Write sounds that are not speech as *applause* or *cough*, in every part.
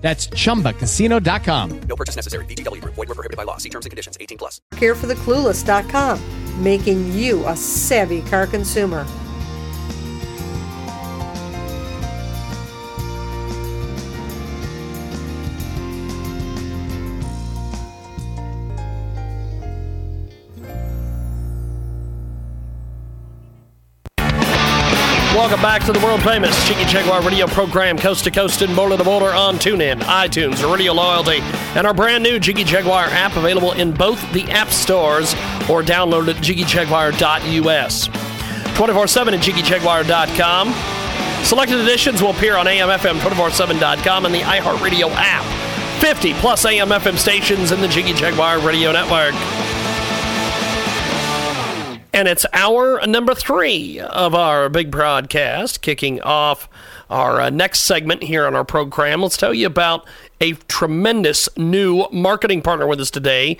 That's chumbacasino.com. No purchase necessary. VGW Group. Void were prohibited by law. See terms and conditions. 18 plus. Carefortheclueless.com, making you a savvy car consumer. Welcome back to the world famous Jiggy Jaguar radio program, coast to coast and border to border on TuneIn, iTunes, Radio Loyalty, and our brand new Jiggy Jaguar app available in both the app stores or download at jiggyjaguar.us. 24 7 at jiggyjaguar.com. Selected editions will appear on AMFM247.com and the iHeartRadio app. 50 plus AM/FM stations in the Jiggy Jaguar radio network. And it's hour number three of our big broadcast, kicking off our uh, next segment here on our program. Let's tell you about a tremendous new marketing partner with us today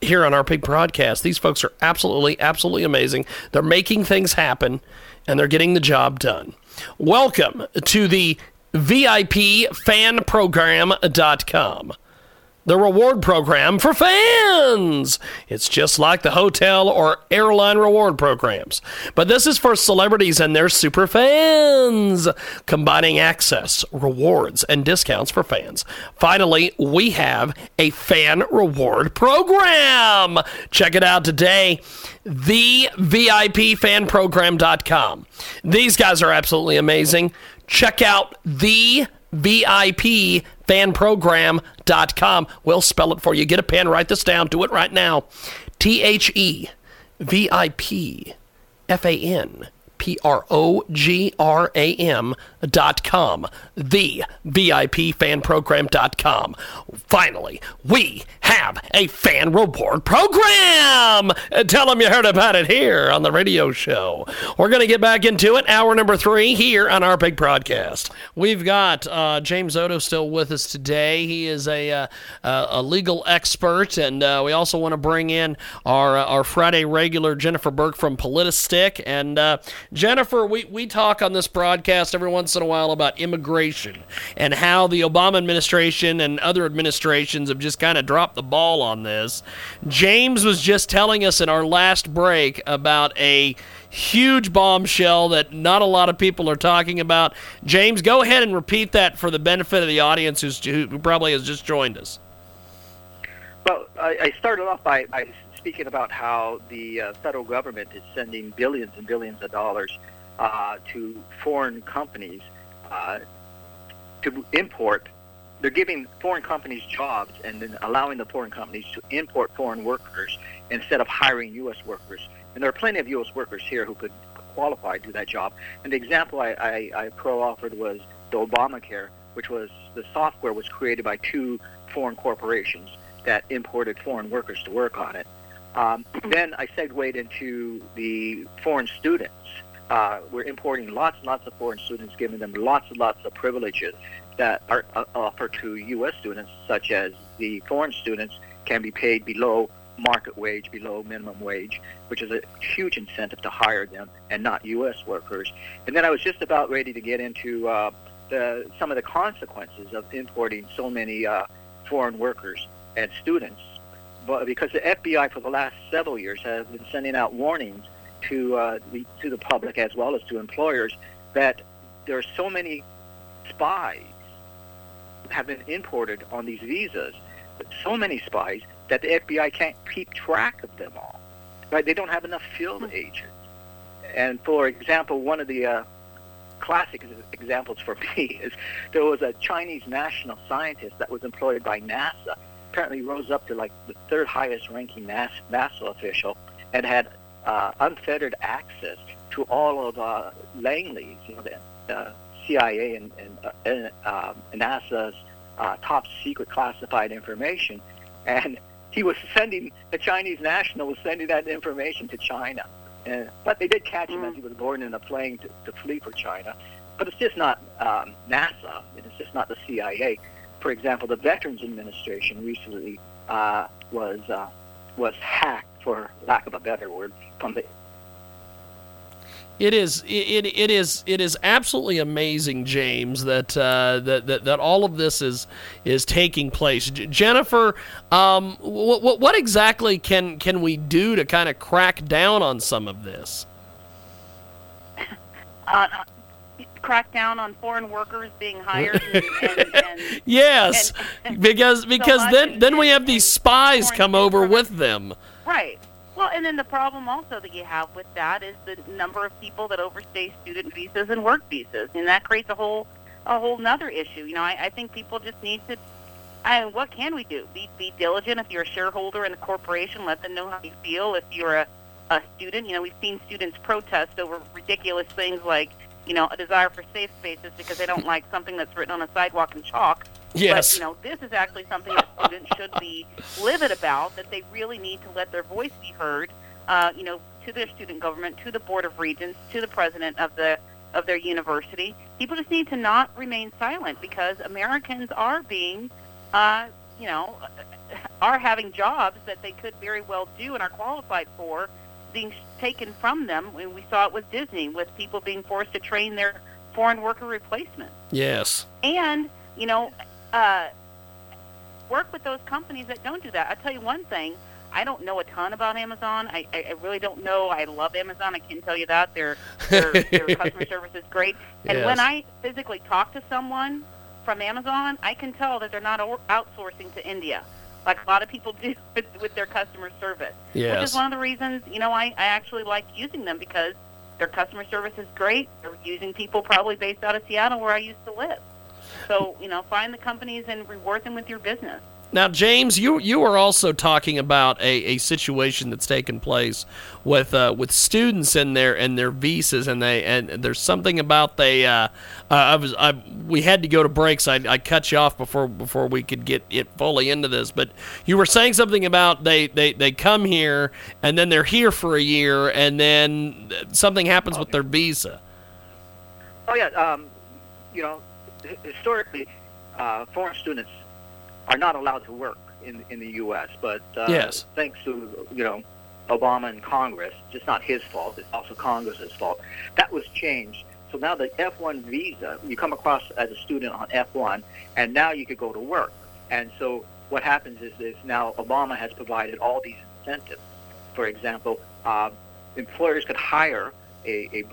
here on our big broadcast. These folks are absolutely, absolutely amazing. They're making things happen and they're getting the job done. Welcome to the VIP fan program.com the reward program for fans. It's just like the hotel or airline reward programs. But this is for celebrities and their super fans, combining access, rewards, and discounts for fans. Finally, we have a fan reward program. Check it out today. TheVIPFanProgram.com. These guys are absolutely amazing. Check out the VIP fanprogram.com. We'll spell it for you. Get a pen, write this down, do it right now. T H E V I P F A N P R O G R A M dot com. The VIP fan program dot com. Finally, we have a fan reward program. Tell them you heard about it here on the radio show. We're going to get back into it. Hour number three here on our big broadcast. We've got uh, James Odo still with us today. He is a, uh, uh, a legal expert, and uh, we also want to bring in our uh, our Friday regular Jennifer Burk from Politistick. And uh, Jennifer, we, we talk on this broadcast every once in a while about immigration and how the Obama administration and other administrations have just kind of dropped the ball on this. James was just telling us in our last break about a huge bombshell that not a lot of people are talking about. James, go ahead and repeat that for the benefit of the audience who probably has just joined us. Well, I, I started off by, by speaking about how the uh, federal government is sending billions and billions of dollars uh, to foreign companies uh, to import. They're giving foreign companies jobs and then allowing the foreign companies to import foreign workers instead of hiring U.S. workers. And there are plenty of U.S. workers here who could qualify to do that job. And the example I, I, I pro-offered was the Obamacare, which was the software was created by two foreign corporations that imported foreign workers to work on it. Um, then I segued into the foreign students. Uh, we're importing lots and lots of foreign students, giving them lots and lots of privileges that are uh, offered to U.S. students, such as the foreign students can be paid below market wage, below minimum wage, which is a huge incentive to hire them and not U.S. workers. And then I was just about ready to get into uh, the, some of the consequences of importing so many uh, foreign workers and students because the FBI for the last several years has been sending out warnings to uh, the, to the public as well as to employers that there are so many spies have been imported on these visas, so many spies that the FBI can't keep track of them all. Right? They don't have enough field agents. And for example, one of the uh, classic examples for *laughs* me is there was a Chinese national scientist that was employed by NASA apparently rose up to like the third highest ranking NASA, NASA official and had uh, unfettered access to all of uh, Langley's, you know, the uh, CIA and, and, uh, and uh, NASA's uh, top secret classified information. And he was sending the Chinese national was sending that information to China. And, but they did catch him as he was boarding in a plane to, to flee for China. But it's just not um, NASA. and It's just not the CIA. For example, the Veterans Administration recently uh, was uh, was hacked, for lack of a better word, from the It is it, it is it is absolutely amazing, James, that uh, that, that that all of this is is taking place. J- Jennifer, um, what what exactly can can we do to kind of crack down on some of this? *laughs* crack down on foreign workers being hired *laughs* and, and, and Yes, *laughs* because because much then then we have these spies come over with them. right. Well, and then the problem also that you have with that is the number of people that overstay student visas and work visas, and that creates a whole a whole nother issue. You know, I, I think people just need to. I mean, what can we do? Be be diligent. If you're a shareholder in a corporation, let them know how you feel. If you're a a student, you know, we've seen students protest over ridiculous things like, you know, a desire for safe spaces because they don't like something that's written on a sidewalk in chalk. Yes. But, you know, this is actually something that students should be livid about, that they really need to let their voice be heard, uh, you know, to their student government, to the Board of Regents, to the president of the of their university. People just need to not remain silent because Americans are being, uh, you know, *laughs* are having jobs that they could very well do and are qualified for being taken from them. And we saw it with Disney, with people being forced to train their foreign worker replacements Yes. and you know uh, work with those companies that don't do that. I'll tell you one thing. I don't know a ton about Amazon. I, I, I really don't know. I love Amazon. I can tell you that their their, their *laughs* customer service is great. And when I physically talk to someone from Amazon, I can tell that they're not outsourcing to India, like a lot of people *laughs* do with, with their customer service. Which is one of the reasons you know I, I actually like using them because their customer service is great. They're using people probably based out of Seattle where I used to live. So, you know, find the companies and reward them with your business. Now, James, you you are also talking about a, a situation that's taken place with uh, with students and their and their visas, and they and there's something about they. Uh, uh, I was I we had to go to breaks. I, I cut you off before before we could get it fully into this, but you were saying something about they, they, they come here and then they're here for a year, and then something happens with their visa. Oh yeah, um, you know, historically, uh, foreign students are not allowed to work in in the U.S. But uh, Yes. thanks to you know Obama and Congress, it's just not his fault. It's also Congress's fault. That was changed. So now the F1 visa, you come across as a student on F1, and now you could go to work. And so what happens is, is now Obama has provided all these incentives. For example, uh, employers could hire a, a,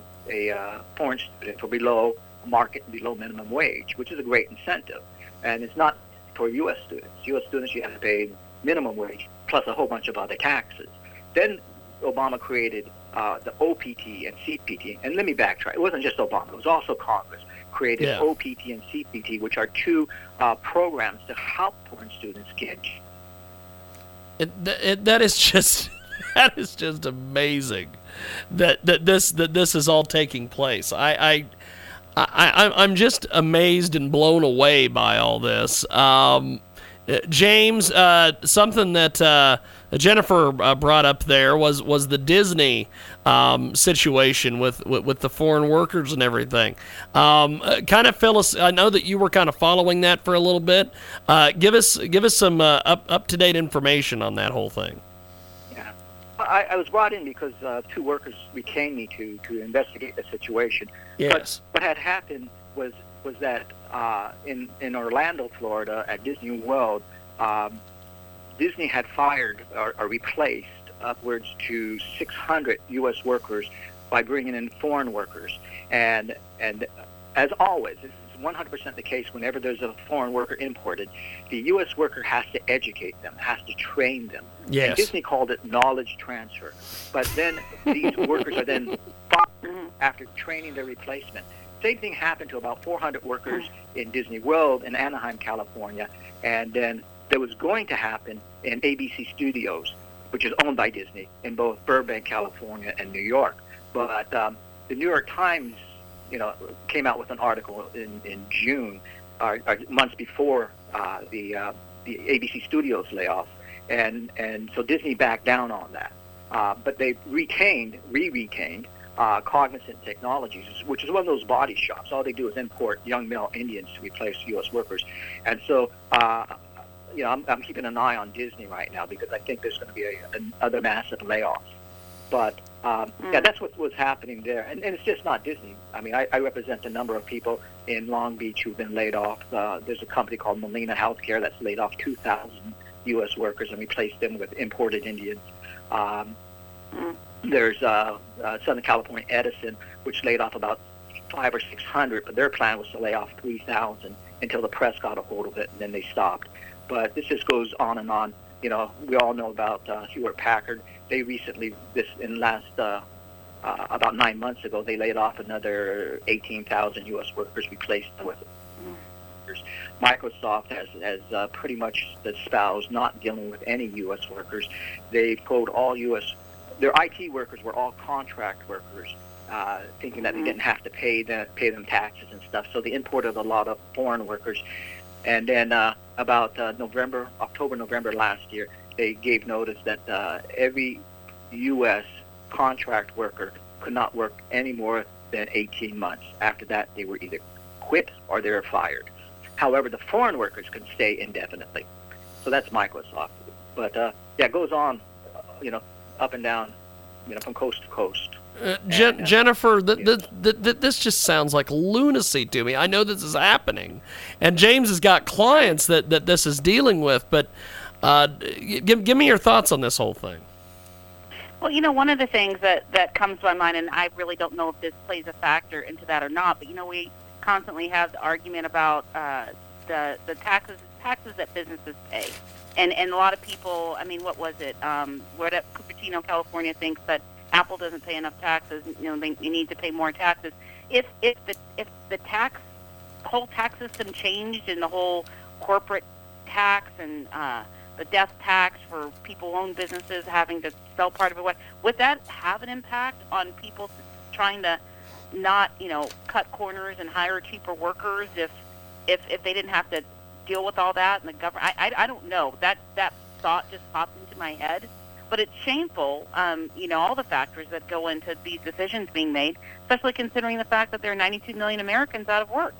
a uh, foreign student for below market, and below minimum wage, which is a great incentive. And it's not for U.S. students. U.S. students, you have to pay minimum wage plus a whole bunch of other taxes. Then Obama created uh, the OPT and CPT. And let me backtrack. It wasn't just Obama. It was also Congress created Yeah. OPT and CPT, which are two uh, programs to help foreign students get It, th- it, that is just *laughs* that is just amazing that that this that this is all taking place. I I. I, I'm just amazed and blown away by all this. Um, uh, James, uh, something that uh, Jennifer uh, brought up there was was the Disney um, situation with, with with the foreign workers and everything. Um, uh, kind of us. I know that you were kind of following that for a little bit. Uh, give us give us some up up to date information on that whole thing. I, I was brought in because uh, two workers retained me to, to investigate the situation. Yes. But what had happened was was that uh, in in Orlando, Florida, at Disney World, um, Disney had fired or, or replaced upwards to 600 U.S. workers by bringing in foreign workers, and and as always, this is 100% the case whenever there's a foreign worker imported, the U.S. worker has to educate them, has to train them. And Yes. Disney called it knowledge transfer. But then these *laughs* workers are then fired after training their replacement. Same thing happened to about 400 workers in Disney World in Anaheim, California, and then there was going to happen in ABC Studios, which is owned by Disney, in both Burbank, California, and New York. But um, the New York Times, you know, came out with an article in, in June, or, or months before uh, the uh, the ABC Studios layoff, and and so Disney backed down on that. Uh, but they retained, re-retained uh, Cognizant Technologies, which is one of those body shops. All they do is import young male Indians to replace U.S. workers, and so. Uh, you know, I'm, I'm keeping an eye on Disney right now because I think there's going to be a, another massive layoff. But um, yeah, that's what was happening there, and, and it's just not Disney. I mean, I, I represent a number of people in Long Beach who've been laid off. Uh, there's a company called Molina Healthcare that's laid off 2,000 U.S. workers and replaced them with imported Indians. Um, there's uh, uh, Southern California Edison, which laid off about five or six hundred, but their plan was to lay off 3,000 until the press got a hold of it, and then they stopped. But this just goes on and on. You know, we all know about uh, Hewlett Packard. They recently, this in last uh, uh, about nine months ago, they laid off another 18,000 U.S. workers, replaced them with workers. Microsoft has, has uh, pretty much espoused not dealing with any U.S. workers. They quote all U.S. Their IT workers were all contract workers, uh, thinking that they didn't have to pay them pay them taxes and stuff. So they imported a lot of foreign workers. And then uh, about uh, November, October, November last year, they gave notice that uh, every U.S. contract worker could not work any more than 18 months. After that, they were either quit or they were fired. However, the foreign workers can stay indefinitely. So that's Microsoft. But uh, yeah, it goes on, uh, you know, up and down, you know, from coast to coast. Uh, Jen- Jennifer, th- th- th- th- this just sounds like lunacy to me. I know this is happening, and James has got clients that, that this is dealing with. But uh, give give me your thoughts on this whole thing. Well, you know, one of the things that that comes to my mind, and I really don't know if this plays a factor into that or not, but you know, we constantly have the argument about uh, the the taxes taxes that businesses pay, and and a lot of people. I mean, what was it? Um, where at Cupertino, California, thinks that Apple doesn't pay enough taxes. You know, they, they need to pay more taxes. If if the if the tax whole tax system changed and the whole corporate tax and uh, the death tax for people own businesses having to sell part of it, what would that have an impact on people trying to not, you know, cut corners and hire cheaper workers if if if they didn't have to deal with all that and the government? I I, I don't know. That that thought just popped into my head. But it's shameful, um, you know, all the factors that go into these decisions being made, especially considering the fact that there are 92 million Americans out of work.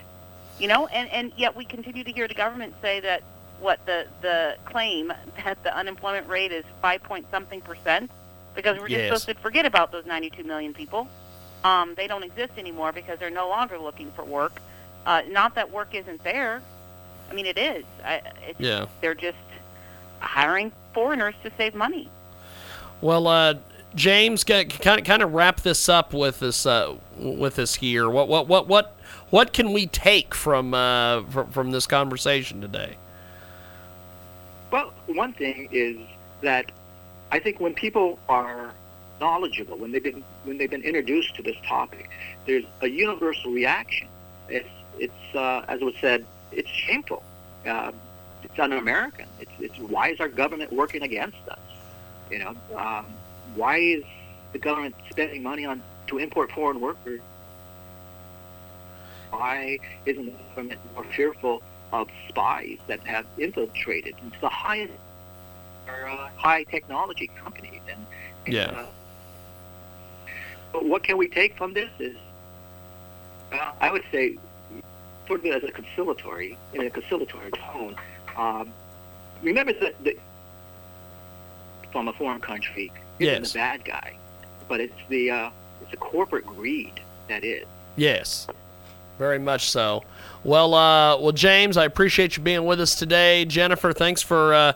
You know, and, and yet we continue to hear the government say that what the the claim *laughs* that the unemployment rate is five point something percent because we're just Yes. supposed to forget about those 92 million people. Um, they don't exist anymore because they're no longer looking for work. Uh, not that work isn't there. I mean, it is. I, it's, Yeah. They're just hiring foreigners to save money. Well, uh, James, kind of kind of wrap this up with this uh, with this here. What what what what what can we take from uh, from, from this conversation today? Well, one thing is that I think when people are knowledgeable, when they've been when they've been introduced to this topic, there's a universal reaction. It's it's uh, as was said, it's shameful. Uh, it's un-American. It's it's why is our government working against us? You know, um, why is the government spending money on to import foreign workers? Why isn't the government more fearful of spies that have infiltrated into the highest or, uh, high technology companies? And, and, Yeah. uh, but what can we take from this is, uh, I would say, sort of as a conciliatory, in a conciliatory tone. Um, remember that the, from a foreign country isn't Yes. the bad guy, but it's the uh, it's the corporate greed that is. Yes, very much so. Well, uh, well, James, I appreciate you being with us today. Jennifer, thanks for uh,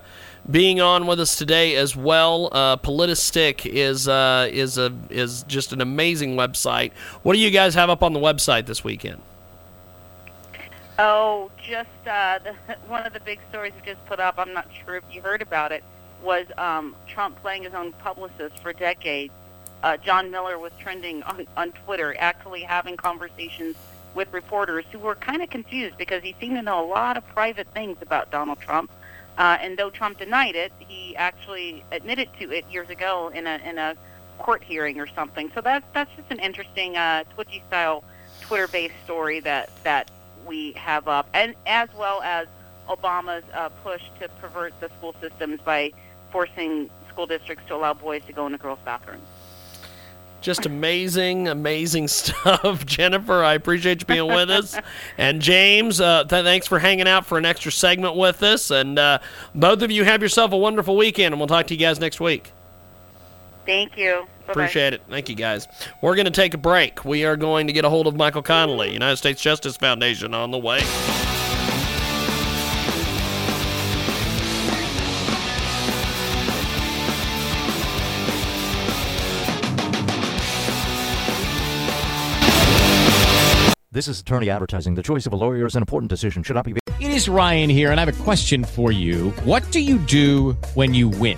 being on with us today as well. Uh, Politistick is uh, is a is just an amazing website. What do you guys have up on the website this weekend? Oh, just uh, the, *laughs* one of the big stories we just put up. I'm not sure if you heard about it. Was um, Trump playing his own publicist for decades? Uh, John Miller was trending on, on Twitter, actually having conversations with reporters who were kind of confused because he seemed to know a lot of private things about Donald Trump. Uh, and though Trump denied it, he actually admitted to it years ago in a in a court hearing or something. So that's that's just an interesting uh, Twitchy style Twitter-based story that that we have up, and as well as Obama's uh, push to pervert the school systems by forcing school districts to allow boys to go into girls' bathrooms. Just amazing, amazing *laughs* stuff, Jennifer. I appreciate you being with us, *laughs* and James, uh, th- thanks for hanging out for an extra segment with us. And uh, both of you have yourself a wonderful weekend, and we'll talk to you guys next week. Thank you. Bye-bye. Appreciate it. Thank you, guys. We're going to take a break. We are going to get a hold of Michael Connolly, United States Justice Foundation, on the way. This is attorney advertising. The choice of a lawyer is an important decision. Should not be. It is Ryan here, and I have a question for you. What do you do when you win?